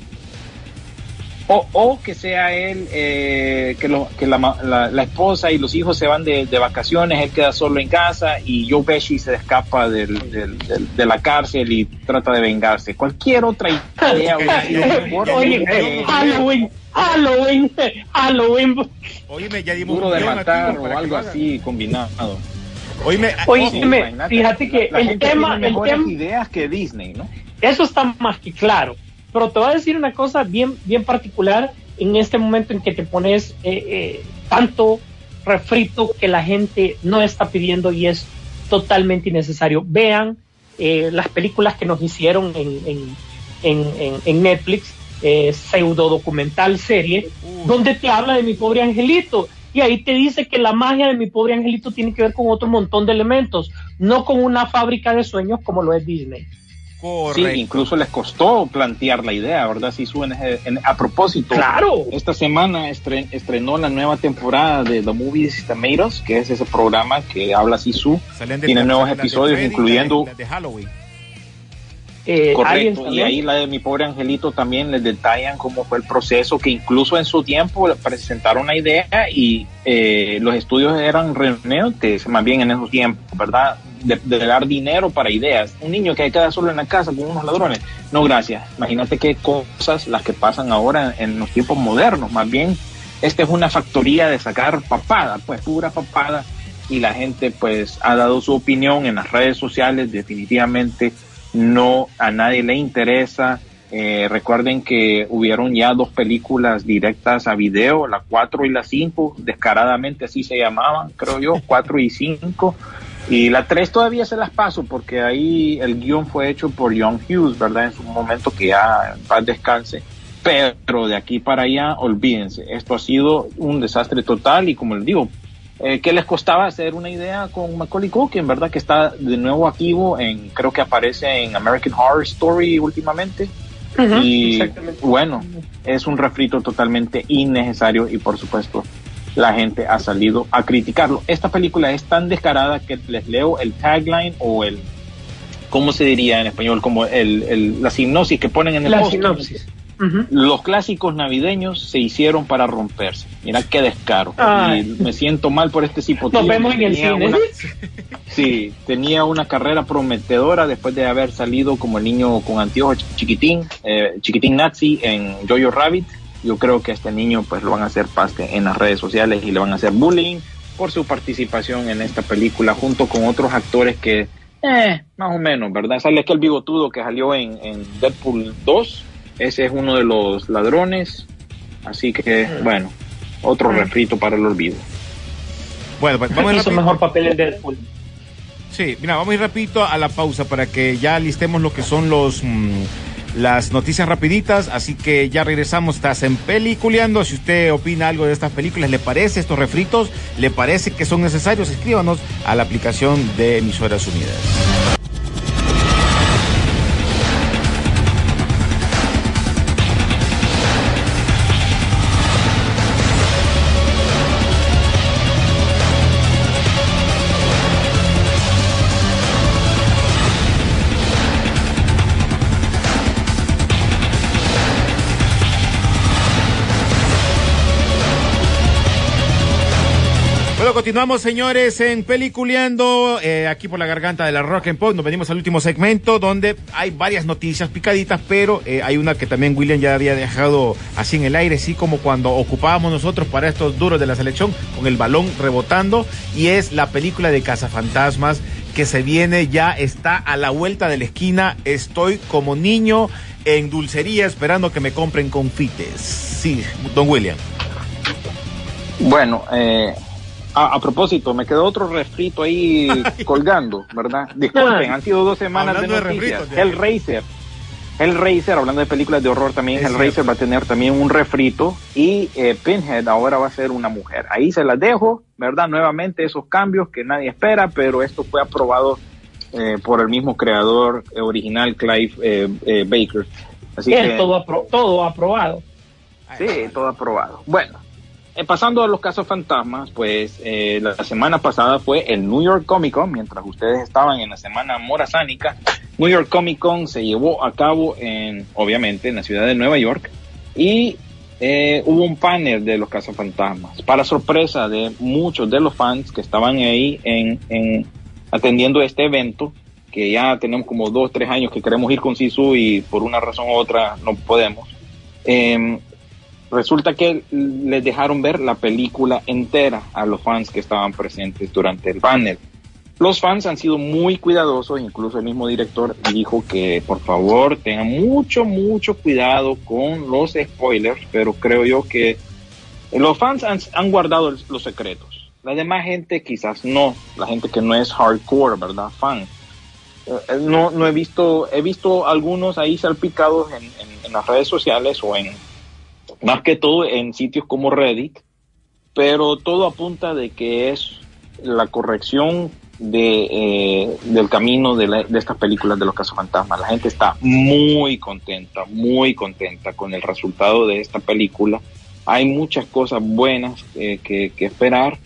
O, o que sea él, eh, que, lo- que la, ma- la- la esposa y los hijos se van de, de vacaciones, él queda solo en casa y Joe Pesci se escapa del- del- del- de la cárcel y trata de vengarse. Cualquier otra idea hubiera sido mejor. Oye, Eh, Halloween, Halloween, Halloween. Oíme, ya dimos duro de matar o algo así combinado. Oíme, Oye, Dime, imagínate, fíjate que la el gente tema- tiene el tema- ideas que Disney, ¿no? Eso está más que claro. Pero te voy a decir una cosa bien, bien particular en este momento en que te pones eh, eh, tanto refrito que la gente no está pidiendo y es totalmente innecesario. Vean eh, las películas que nos hicieron en, en, en, en- en Netflix, eh, pseudo documental serie, donde te habla de mi pobre angelito. Y ahí te dice que la magia de mi pobre angelito tiene que ver con otro montón de elementos, no con una fábrica de sueños como lo es Disney. Sí, incluso les costó plantear la idea, ¿verdad? Si suben a propósito. Claro. Esta semana estre- estrenó la nueva temporada de The Movies Us, que es ese programa que habla Sisu. Tiene nuevos de episodios, Freddy, incluyendo- las de- Halloween. Eh, Correcto, y ahí la de mi pobre angelito también les detallan cómo fue el proceso, que incluso en su tiempo presentaron una idea y eh, los estudios eran reunidos, más bien en esos tiempos, ¿verdad? De, de dar dinero para ideas. Un niño que queda solo en la casa con unos ladrones. No, gracias. Imagínate qué cosas las que pasan ahora en los tiempos modernos. Más bien, esta es una factoría de sacar papada, pues pura papada. Y la gente pues ha dado su opinión en las redes sociales, definitivamente no a nadie le interesa. Eh, recuerden que hubieron ya dos películas directas a video, la 4 y la 5, descaradamente así se llamaban, creo yo, <laughs> 4 y 5. Y la 3 todavía se las paso porque ahí el guion fue hecho por John Hughes, ¿verdad? En su momento que ya en paz descanse. Pero de aquí para allá, olvídense, esto ha sido un desastre total y como les digo, eh, ¿qué les costaba hacer una idea con Macaulay Culkin, verdad? Que está de nuevo activo en, creo que aparece en American Horror Story últimamente. Y bueno, es un refrito totalmente innecesario y por supuesto la gente ha salido a criticarlo. Esta película es tan descarada que les leo el tagline o el, ¿cómo se diría en español? Como el, el- la sinopsis que ponen en el La sinopsis. Los clásicos navideños se hicieron para romperse. Mira qué descaro. Y me siento mal por este cipotillo. Nos vemos en el cine. una- sí, tenía una carrera prometedora después de haber salido como el niño con anteojos chiquitín, eh, chiquitín nazi en Jojo Rabbit. Yo creo que a este niño pues lo van a hacer paste en las redes sociales y le van a hacer bullying por su participación en esta película junto con otros actores que, eh, más o menos, ¿verdad? Sale aquel bigotudo que salió en, en Deadpool 2. Ese es uno de los ladrones. Así que, bueno, otro refrito para el olvido. Bueno, pues vamos a ir Hizo mejor papel en Deadpool. Sí, mira, vamos a ir rapidito a la pausa para que ya listemos lo que son los mm, las noticias rapiditas, así que ya regresamos, estás en Peliculeando, si usted opina algo de estas películas, le parece estos refritos, le parece que son necesarios, escríbanos a la aplicación de Emisoras Unidas. Continuamos, señores, en Peliculeando, eh, aquí por la garganta de la Rock and Pop. Nos venimos al último segmento donde hay varias noticias picaditas, pero eh, hay una que también William ya había dejado así en el aire, así como cuando ocupábamos nosotros para estos duros de la selección, con el balón rebotando, y es la película de Cazafantasmas que se viene, ya está a la vuelta de la esquina. Estoy como niño en dulcería esperando que me compren confites. Sí, don William. Bueno, eh, a, a propósito, me quedó otro refrito ahí <laughs> colgando, ¿verdad? Disculpen, han sido dos semanas de Hablando de noticias. refritos, ya. Hellraiser. Hellraiser, hablando de películas de horror también, Es Hellraiser cierto. va a tener también un refrito y eh, Pinhead ahora va a ser una mujer. Ahí se las dejo, ¿verdad? Nuevamente esos cambios que nadie espera, pero esto fue aprobado eh, por el mismo creador eh, original, Clive Baker. Así Bien, que, todo, apro- todo aprobado. Sí, todo aprobado. Bueno, eh, pasando a los casos fantasmas, pues eh, la semana pasada fue el New York Comic Con, mientras ustedes estaban en la semana morazánica. New York Comic Con se llevó a cabo en, obviamente, en la ciudad de Nueva York y eh, hubo un panel de los casos fantasmas. Para sorpresa de muchos de los fans que estaban ahí en, en atendiendo este evento, que ya tenemos como dos, tres años que queremos ir con Sisu y por una razón u otra no podemos. Em, resulta que les dejaron ver la película entera a los fans que estaban presentes durante el panel. Los fans han sido muy cuidadosos, incluso el mismo director dijo que por favor tengan mucho, mucho cuidado con los spoilers, pero creo yo que los fans han, han guardado los secretos. La demás gente quizás no, la gente que no es hardcore, ¿verdad? Fan. Eh, no, no he visto, he visto algunos ahí salpicados en, en- en las redes sociales o en, más que todo en sitios como Reddit, pero todo apunta de que es la corrección de, eh, del camino de, la- de estas películas de los casos fantasmas. La gente está muy contenta, muy contenta con el resultado de esta película. Hay muchas cosas buenas eh, que, que esperar.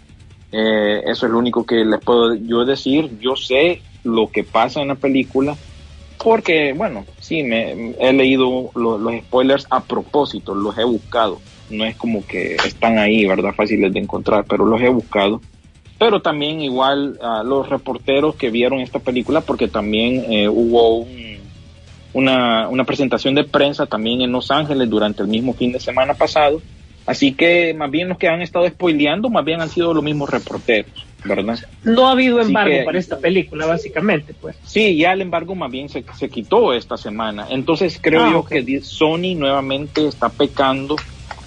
Eh, eso es lo único que les puedo yo decir. Yo sé lo que pasa en la película porque, bueno, sí, me, he leído lo- los spoilers a propósito, los he buscado. No es como que están ahí, ¿verdad? Fáciles de encontrar, pero los he buscado. Pero también igual a los reporteros que vieron esta película, porque también eh, hubo un- una, una presentación de prensa también en Los Ángeles durante el mismo fin de semana pasado. Así que más bien los que han estado spoileando, más bien han sido los mismos reporteros, ¿verdad? No ha habido Así embargo que- para esta película, básicamente, pues. Sí, ya el embargo más bien se, se quitó esta semana. Entonces creo Ah, yo que Sony nuevamente está pecando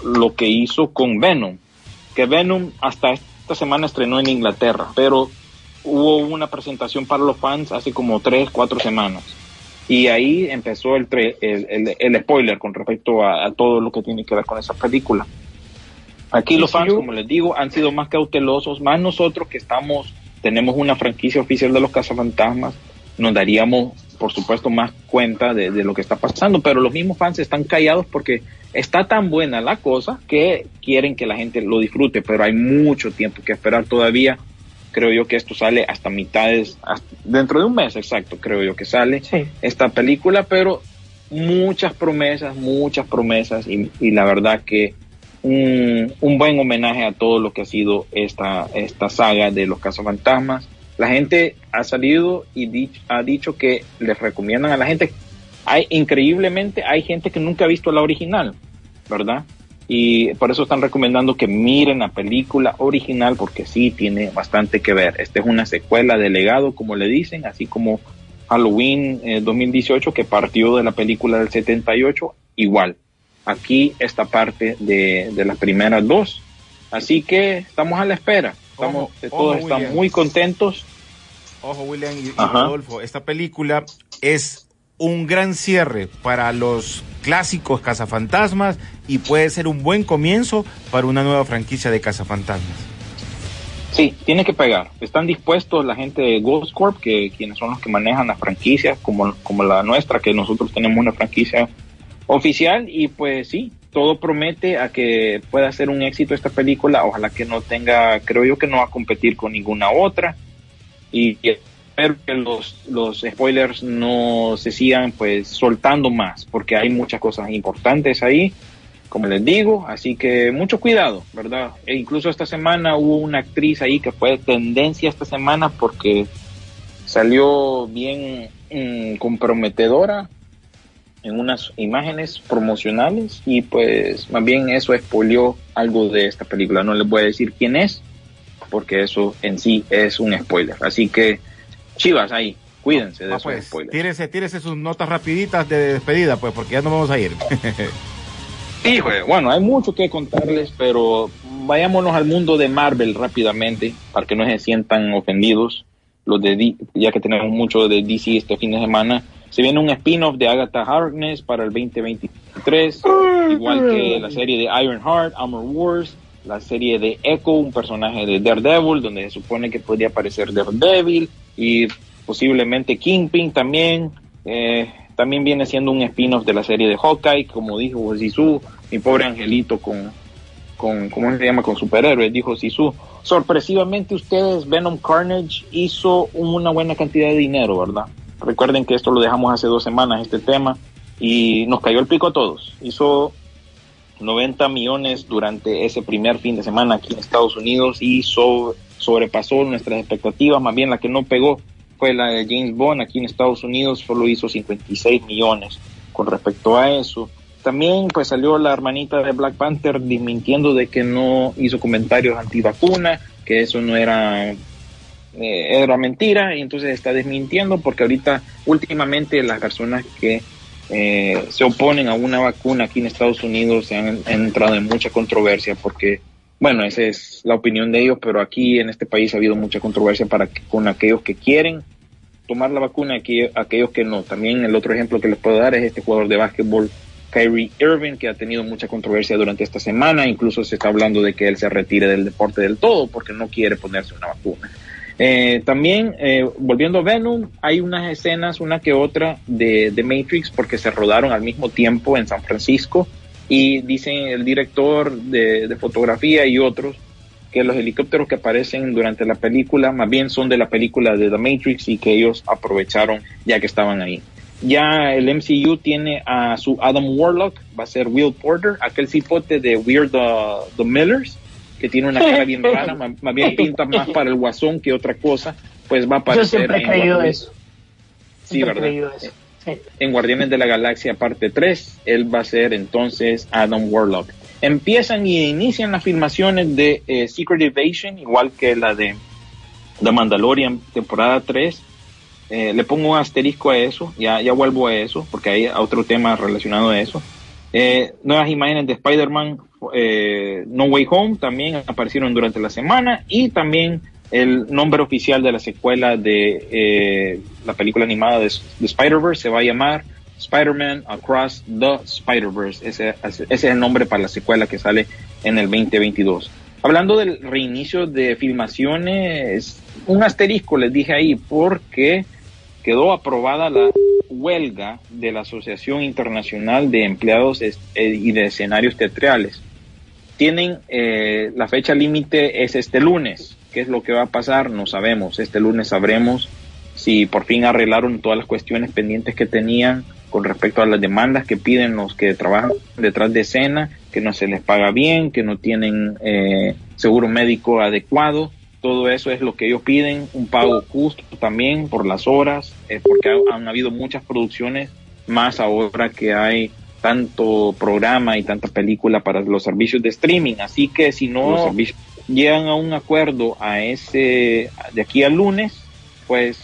lo que hizo con Venom. Que Venom hasta esta semana estrenó en Inglaterra, pero hubo una presentación para los fans hace como tres, cuatro semanas. Y ahí empezó el, el, el- el spoiler con respecto a, a todo lo que tiene que ver con esa película. Aquí los fans, como les digo, han sido más cautelosos, más nosotros que estamos, tenemos una franquicia oficial de los cazafantasmas, nos daríamos, por supuesto, más cuenta de, de lo que está pasando, pero los mismos fans están callados porque está tan buena la cosa que quieren que la gente lo disfrute, pero hay mucho tiempo que esperar todavía. Creo yo que esto sale hasta mitades, hasta- dentro de un mes exacto, creo yo que sale Sí. esta película, pero muchas promesas, muchas promesas y, y la verdad que un, buen homenaje a todo lo que ha sido esta, esta saga de los cazafantasmas. La gente ha salido y ha dicho que les recomiendan a la gente. Hay increíblemente hay gente que nunca ha visto la original, ¿verdad? Y por eso están recomendando que miren la película original porque sí tiene bastante que ver. Esta es una secuela de legado, como le dicen, así como Halloween eh, 2018 que partió de la película del 78, igual. Aquí esta parte de, de las primeras dos. Así que estamos a la espera. Estamos, Ojo, eh, ojo, todos están William. muy contentos. Ojo, William y, y. Rodolfo, esta película es un gran cierre para los clásicos cazafantasmas y puede ser un buen comienzo para una nueva franquicia de cazafantasmas. Sí, tiene que pegar. Están dispuestos la gente de Ghost Corp, que quienes son los que manejan las franquicias, como, como la nuestra, que nosotros tenemos una franquicia oficial, y pues sí, todo promete a que pueda ser un éxito esta película. Ojalá que no tenga, creo yo que no va a competir con ninguna otra. Y, espero que los, los spoilers no se sigan pues soltando más, porque hay muchas cosas importantes ahí como les digo, así que mucho cuidado, ¿verdad? E incluso esta semana hubo una actriz ahí que fue tendencia esta semana porque salió bien mm, comprometedora en unas imágenes promocionales y pues más bien eso expolió algo de esta película. No les voy a decir quién es porque eso en sí es un spoiler. Así que chivas ahí, cuídense de Va, esos pues, spoilers. tírese, tírese sus notas rapiditas de despedida, pues, porque ya nos vamos a ir. <laughs> Híjole, bueno, hay mucho que contarles, pero vayámonos al mundo de Marvel rápidamente, para que no se sientan ofendidos, los de D- ya que tenemos mucho de DC este fin de semana. Se viene un spin-off de Agatha Harkness para el 2023, igual que la serie de Ironheart, Armor Wars, la serie de Echo, un personaje de Daredevil, donde se supone que podría aparecer Daredevil, y posiblemente Kingpin también. Eh, también viene siendo un spin-off de la serie de Hawkeye, como dijo Sisu, mi pobre angelito con, con ¿cómo se llama? Con superhéroes, dijo Sisu. Sorpresivamente ustedes, Venom Carnage hizo una buena cantidad de dinero, ¿verdad? Recuerden que esto lo dejamos hace dos semanas, este tema, y nos cayó el pico a todos. Hizo 90 millones durante ese primer fin de semana aquí en Estados Unidos y so- sobrepasó nuestras expectativas, más bien la que no pegó fue la de James Bond aquí en Estados Unidos, solo hizo 56 millones con respecto a eso. También pues salió la hermanita de Black Panther desmintiendo de que no hizo comentarios antivacuna, que eso no era eh, era mentira y entonces está desmintiendo porque ahorita últimamente las personas que eh, se oponen a una vacuna aquí en Estados Unidos se han, entrado en mucha controversia porque bueno esa es la opinión de ellos pero aquí en este país ha habido mucha controversia para que- con aquellos que quieren tomar la vacuna y aquellos que no. También el otro ejemplo que les puedo dar es este jugador de básquetbol Kyrie Irving que ha tenido mucha controversia durante esta semana. Incluso se está hablando de que él se retire del deporte del todo porque no quiere ponerse una vacuna eh, también, eh, volviendo a Venom, hay unas escenas, una que otra, de, de Matrix, porque se rodaron al mismo tiempo en San Francisco. Y dicen el director de, fotografía y otros que los helicópteros que aparecen durante la película, más bien son de la película de The Matrix y que ellos aprovecharon ya que estaban ahí. Ya el MCU tiene a su Adam Warlock, va a ser Will Porter, aquel cipote de Weird uh, The Millers, que tiene una cara bien <laughs> rara, más, bien pinta más para el guasón que otra cosa, pues va a Yo aparecer siempre he en creído Guardianes- eso. Sí, Siempre he ¿verdad? creído eso. Sí. en Guardianes de la Galaxia parte 3, él va a ser entonces Adam Warlock. Empiezan y inician las filmaciones de eh, Secret Invasion, igual que la de The Mandalorian temporada 3. Eh, le pongo un asterisco a eso, ya, ya vuelvo a eso, porque hay otro tema relacionado a eso. Eh, nuevas imágenes de Spider-Man eh, No Way Home también aparecieron durante la semana y también el nombre oficial de la secuela de eh, la película animada de, de Spider-Verse se va a llamar Spider-Man Across the Spider-Verse. Ese, es el nombre para la secuela que sale en el 2022. Hablando del reinicio de filmaciones, un asterisco les dije ahí porque quedó aprobada la huelga de la Asociación Internacional de Empleados eh, y de Escenarios Teatrales. Tienen eh, la fecha límite es este lunes. ¿Qué es lo que va a pasar? No sabemos. Este lunes sabremos si por fin arreglaron todas las cuestiones pendientes que tenían con respecto a las demandas que piden los que trabajan detrás de escena, que no se les paga bien, que no tienen eh, seguro médico adecuado. Todo eso es lo que ellos piden, un pago justo también por las horas, eh, porque ha- han habido muchas producciones, más ahora que hay tanto programa y tanta película para los servicios de streaming. Así que si no llegan a un acuerdo a ese de aquí al lunes, pues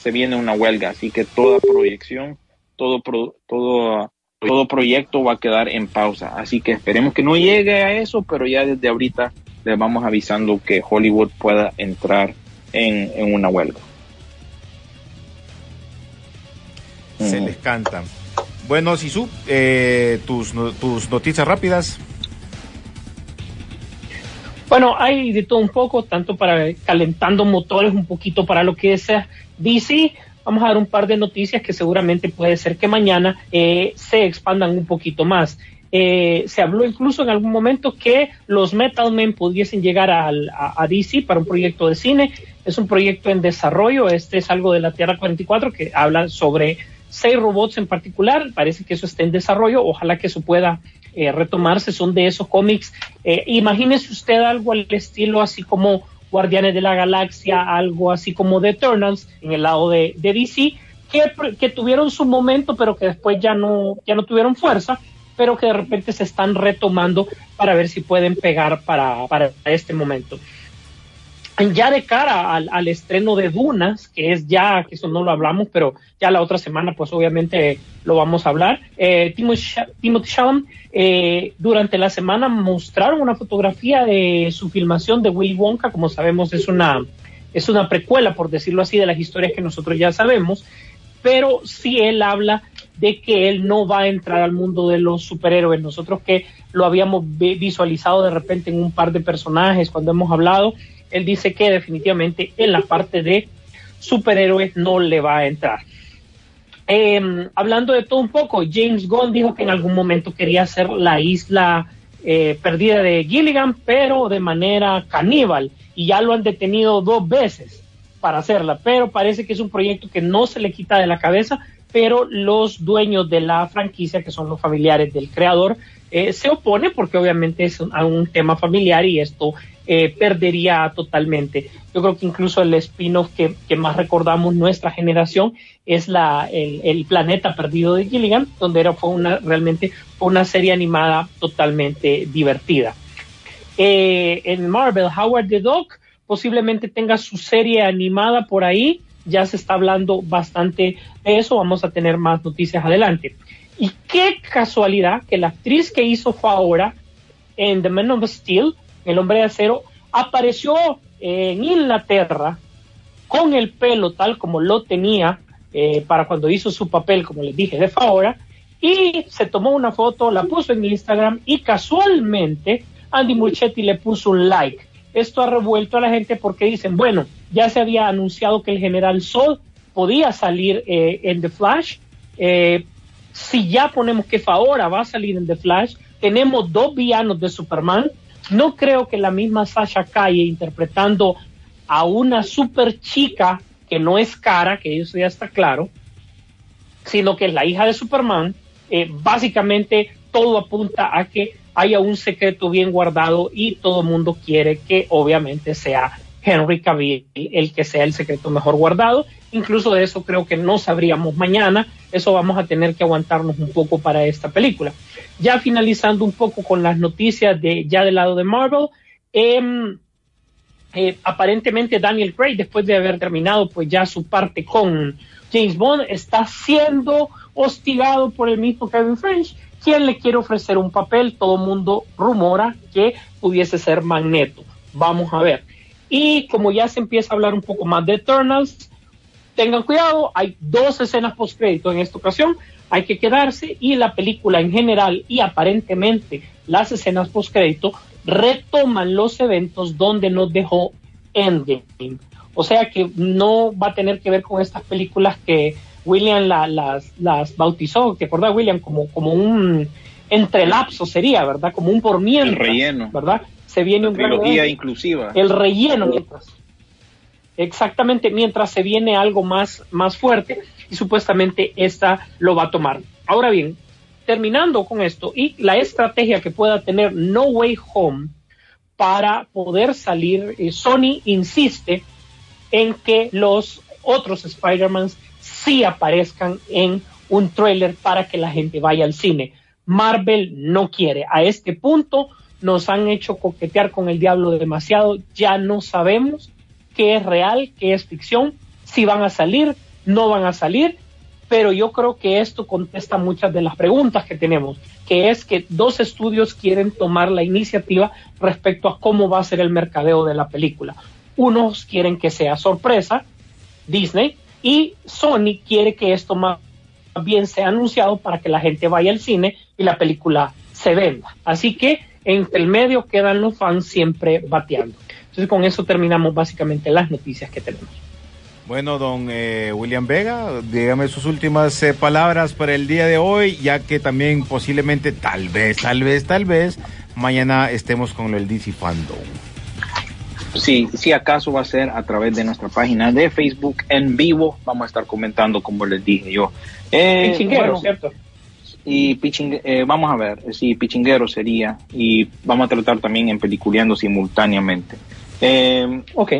se viene una huelga. Así que toda proyección, todo pro- todo todo proyecto va a quedar en pausa. Así que esperemos que no llegue a eso, pero ya desde ahorita les vamos avisando que Hollywood pueda entrar en, en una huelga. Se les canta. Bueno, Sisu, eh, tus, no- tus noticias rápidas. Bueno, hay de todo un poco, tanto para calentando motores, un poquito para lo que es eh, DC. Vamos a dar un par de noticias que seguramente puede ser que mañana eh, se expandan un poquito más. Eh, se habló incluso en algún momento que los Metal Men pudiesen llegar al- a, DC para un proyecto de cine. Es un proyecto en desarrollo. Este es algo de la Tierra 44 que habla sobre seis robots en particular. Parece que eso está en desarrollo. Ojalá que eso pueda eh, retomarse. Son de esos cómics. Eh, imagínese usted algo al estilo así como Guardianes de la Galaxia, algo así como The Eternals en el lado de, de DC, que, que tuvieron su momento, pero que después ya no, ya no tuvieron fuerza, pero que de repente se están retomando para ver si pueden pegar para, para este momento. Ya de cara al, estreno de Dunas, que es ya, que eso no lo hablamos, pero ya la otra semana, pues obviamente lo vamos a hablar. Eh, Timothy Chalamet, eh, durante la semana mostraron una fotografía de su filmación de Willy Wonka, como sabemos es una, es una precuela, por decirlo así, de las historias que nosotros ya sabemos, pero sí él habla de que él no va a entrar al mundo de los superhéroes. Nosotros que lo habíamos visualizado de repente en un par de personajes cuando hemos hablado, él dice que definitivamente en la parte de superhéroes no le va a entrar. Eh, hablando de todo un poco, James Gunn dijo que en algún momento quería hacer la isla eh, perdida de Gilligan, pero de manera caníbal, y ya lo han detenido dos veces para hacerla, pero parece que es un proyecto que no se le quita de la cabeza, pero los dueños de la franquicia, que son los familiares del creador, eh, se opone porque obviamente es un, un tema familiar y esto eh, perdería totalmente. Yo creo que incluso el spin-off que, más recordamos nuestra generación es la, el, planeta perdido de Gilligan, donde era, fue una, realmente una serie animada totalmente divertida. Eh, en Marvel, Howard the Dog posiblemente tenga su serie animada por ahí, ya se está hablando bastante de eso, vamos a tener más noticias adelante. Y qué casualidad que la actriz que hizo Faora en The Man of Steel el hombre de acero, apareció en Inglaterra con el pelo tal como lo tenía eh, para cuando hizo su papel, como les dije, de Faora, y se tomó una foto, la puso en Instagram y casualmente Andy Muchetti le puso un like. Esto ha revuelto a la gente porque dicen, bueno, ya se había anunciado que el general Sol podía salir eh, en The Flash. Eh, si ya ponemos que Faora va a salir en The Flash, tenemos dos villanos de Superman, no creo que la misma Sasha Calle interpretando a una super chica que no es cara, que eso ya está claro, sino que es la hija de Superman, eh, básicamente todo apunta a que haya un secreto bien guardado y todo el mundo quiere que obviamente sea Henry Cavill el que sea el secreto mejor guardado. Incluso de eso creo que no sabríamos mañana. Eso vamos a tener que aguantarnos un poco para esta película. Ya finalizando un poco con las noticias de ya del lado de Marvel. Eh, eh, aparentemente Daniel Craig, después de haber terminado pues ya su parte con James Bond, está siendo hostigado por el mismo Kevin French, quien le quiere ofrecer un papel. Todo mundo rumora que pudiese ser Magneto. Vamos a ver. Y como ya se empieza a hablar un poco más de Eternals, tengan cuidado, hay dos escenas post crédito en esta ocasión, hay que quedarse y la película en general y aparentemente las escenas post crédito retoman los eventos donde nos dejó Endgame. O sea que no va a tener que ver con estas películas que William la, las, las bautizó, ¿te acuerdas William? Como, como un entrelapso sería, ¿verdad? Como un por mientras, El relleno. ¿verdad? Se viene un trilogía inclusiva. El relleno mientras. Exactamente, mientras se viene algo más, más fuerte y supuestamente esta lo va a tomar. Ahora bien, terminando con esto y la estrategia que pueda tener No Way Home para poder salir, eh, Sony insiste en que los otros Spider-Man sí aparezcan en un trailer para que la gente vaya al cine. Marvel no quiere. A este punto nos han hecho coquetear con el diablo demasiado, ya no sabemos qué es real, qué es ficción, si van a salir, no van a salir, pero yo creo que esto contesta muchas de las preguntas que tenemos, que es que dos estudios quieren tomar la iniciativa respecto a cómo va a ser el mercadeo de la película. Unos quieren que sea sorpresa, Disney, y Sony quiere que esto más bien sea anunciado para que la gente vaya al cine y la película se venda. Así que entre el medio quedan los fans siempre bateando. Entonces con eso terminamos básicamente las noticias que tenemos. Bueno, don eh, William Vega, dígame sus últimas eh, palabras para el día de hoy, ya que también posiblemente, tal vez, tal vez, tal vez, mañana estemos con el DC Fandom. Sí, si acaso va a ser a través de nuestra página de Facebook en vivo. Vamos a estar comentando, como les dije yo. Eh, Pichinguero, bueno, ¿cierto? Y eh, vamos a ver, sí, Pichinguero sería. Y vamos a tratar también en Peliculeando simultáneamente. Eh, ok.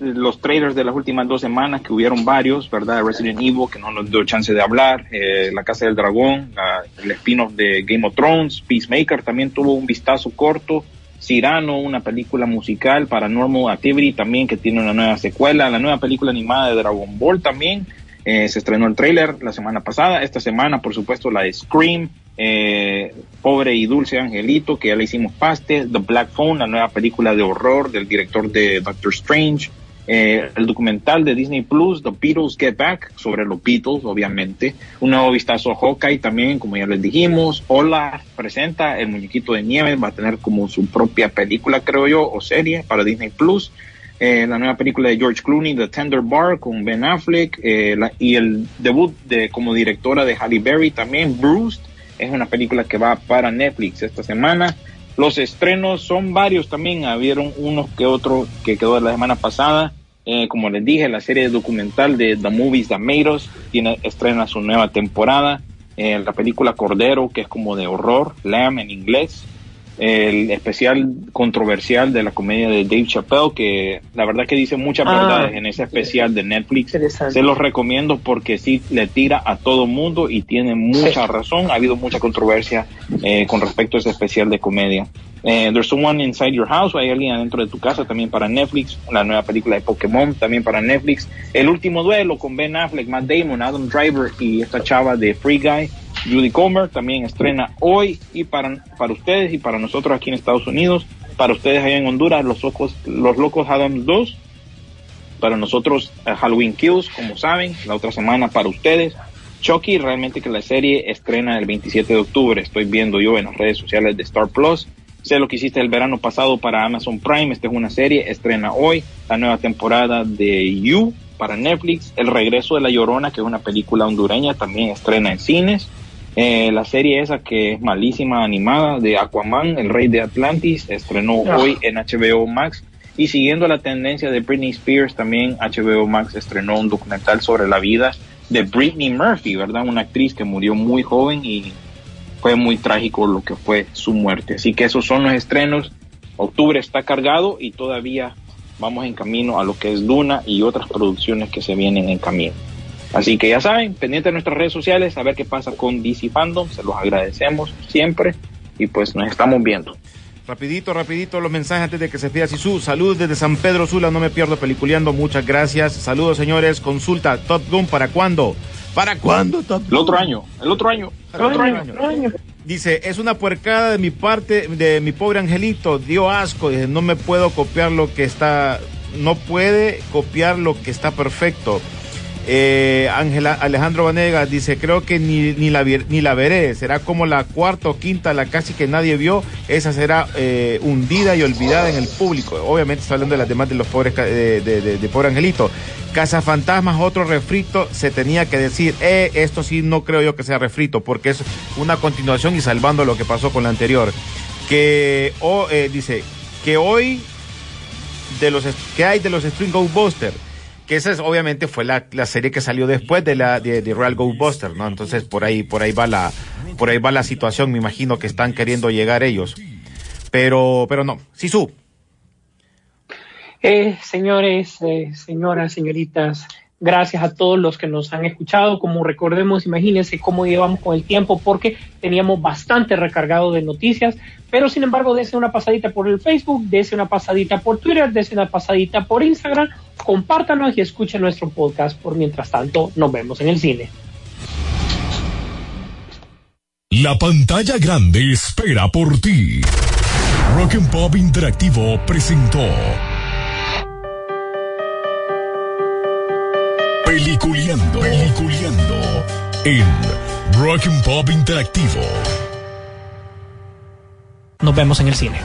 Los trailers de las últimas dos semanas, que hubieron varios, ¿verdad? Resident Evil, que no nos dio chance de hablar. Eh, la Casa del Dragón, la, el spin-off de Game of Thrones. Peacemaker también tuvo un vistazo corto Cyrano, una película musical, Paranormal Activity también que tiene una nueva secuela, la nueva película animada de Dragon Ball también, eh, se estrenó el tráiler la semana pasada, esta semana por supuesto la de Scream, eh, Pobre y Dulce Angelito, que ya le hicimos paste, The Black Phone, la nueva película de horror del director de Doctor Strange, eh, el documental de Disney Plus, The Beatles Get Back, sobre los Beatles, obviamente, un nuevo vistazo a Hawkeye también, como ya les dijimos, Hola presenta el muñequito de nieve, va a tener como su propia película, creo yo, o serie para Disney Plus. Eh, la nueva película de George Clooney, The Tender Bar, con Ben Affleck, eh, la- y el debut de como directora de Halle Berry también, Bruce, es una película que va para Netflix esta semana. Los estrenos son varios también, habieron unos que otro que quedó la semana pasada. Eh, como les dije, la serie documental de The Movies Made Us tiene, estrena su nueva temporada. Eh, la película Cordero, que es como de horror, Lamb en inglés. El especial controversial de la comedia de Dave Chappelle, que la verdad que dice muchas Ah, verdades en ese especial de Netflix. Se los recomiendo porque sí le tira a todo mundo y tiene mucha razón. Ha habido mucha controversia eh, con respecto a ese especial de comedia. Eh, There's Someone Inside Your House, hay alguien adentro de tu casa también para Netflix. La nueva película de Pokémon también para Netflix. El último duelo con Ben Affleck, Matt Damon, Adam Driver y esta chava de Free Guy, Judy Comer, también estrena hoy. Y para, para ustedes y para nosotros aquí en Estados Unidos, para ustedes allá en Honduras, Los Locos, los Locos Adams 2 para nosotros eh, Halloween Kills, como saben, la otra semana para ustedes. Chucky, realmente que la serie estrena el 27 de octubre, estoy viendo yo en las redes sociales de Star Plus. Sé lo que hiciste el verano pasado para Amazon Prime, esta es una serie, estrena hoy la nueva temporada de You para Netflix, El regreso de la Llorona, que es una película hondureña, también estrena en cines. Eh, la serie esa que es malísima animada de Aquaman, el rey de Atlantis, estrenó Ah. hoy en HBO Max. Y siguiendo la tendencia de Britney Spears, también HBO Max estrenó un documental sobre la vida de Britney Murphy, ¿verdad? Una actriz que murió muy joven y fue muy trágico lo que fue su muerte. Así que esos son los estrenos. Octubre está cargado y todavía vamos en camino a lo que es Duna y otras producciones que se vienen en camino. Así que ya saben, pendiente de nuestras redes sociales, a ver qué pasa con DC Fandom, se los agradecemos siempre y pues nos estamos viendo. Rapidito, rapidito los mensajes antes de que se pida Sisu. Saludos desde San Pedro Sula, no me pierdo peliculeando. Muchas gracias. Saludos, señores. Consulta, Top Gun, ¿para cuándo? ¿Para cuándo, Top El otro año, el otro año, el otro año. Dice, es una puercada de mi parte, de mi pobre angelito, dio asco, dice, no me puedo copiar lo que está, no puede copiar lo que está perfecto. Eh, Alejandro Vanegas dice, creo que ni, ni, la, ni la veré, será como la cuarta o quinta, la casi que nadie vio, esa será eh, hundida y olvidada en el público. Obviamente está hablando de las demás de los pobres, de, de, pobre angelito. Cazafantasmas, otro refrito, se tenía que decir, eh, esto sí no creo yo que sea refrito, porque es una continuación y salvando lo que pasó con la anterior. Que, o, eh, dice, que hoy de los que hay de los String Ghostbusters que esa es, obviamente fue la, la serie que salió después de la de, de Real Ghostbusters no entonces por ahí por ahí va la por ahí va la situación me imagino que están queriendo llegar ellos. Pero pero no. Sisu. Eh, señores, eh, señoras, señoritas, gracias a todos los que nos han escuchado. Como recordemos, imagínense cómo llevamos con el tiempo, porque teníamos bastante recargado de noticias, pero sin embargo, dese una pasadita por el Facebook, dese una pasadita por Twitter, dese una pasadita por Instagram, compártanos y escuchen nuestro podcast. Por mientras tanto, nos vemos en el cine. La pantalla grande espera por ti. Rock and Pop Interactivo presentó Peliculeando, Peliculeando en Rock and Pop Interactivo. Nos vemos en el cine.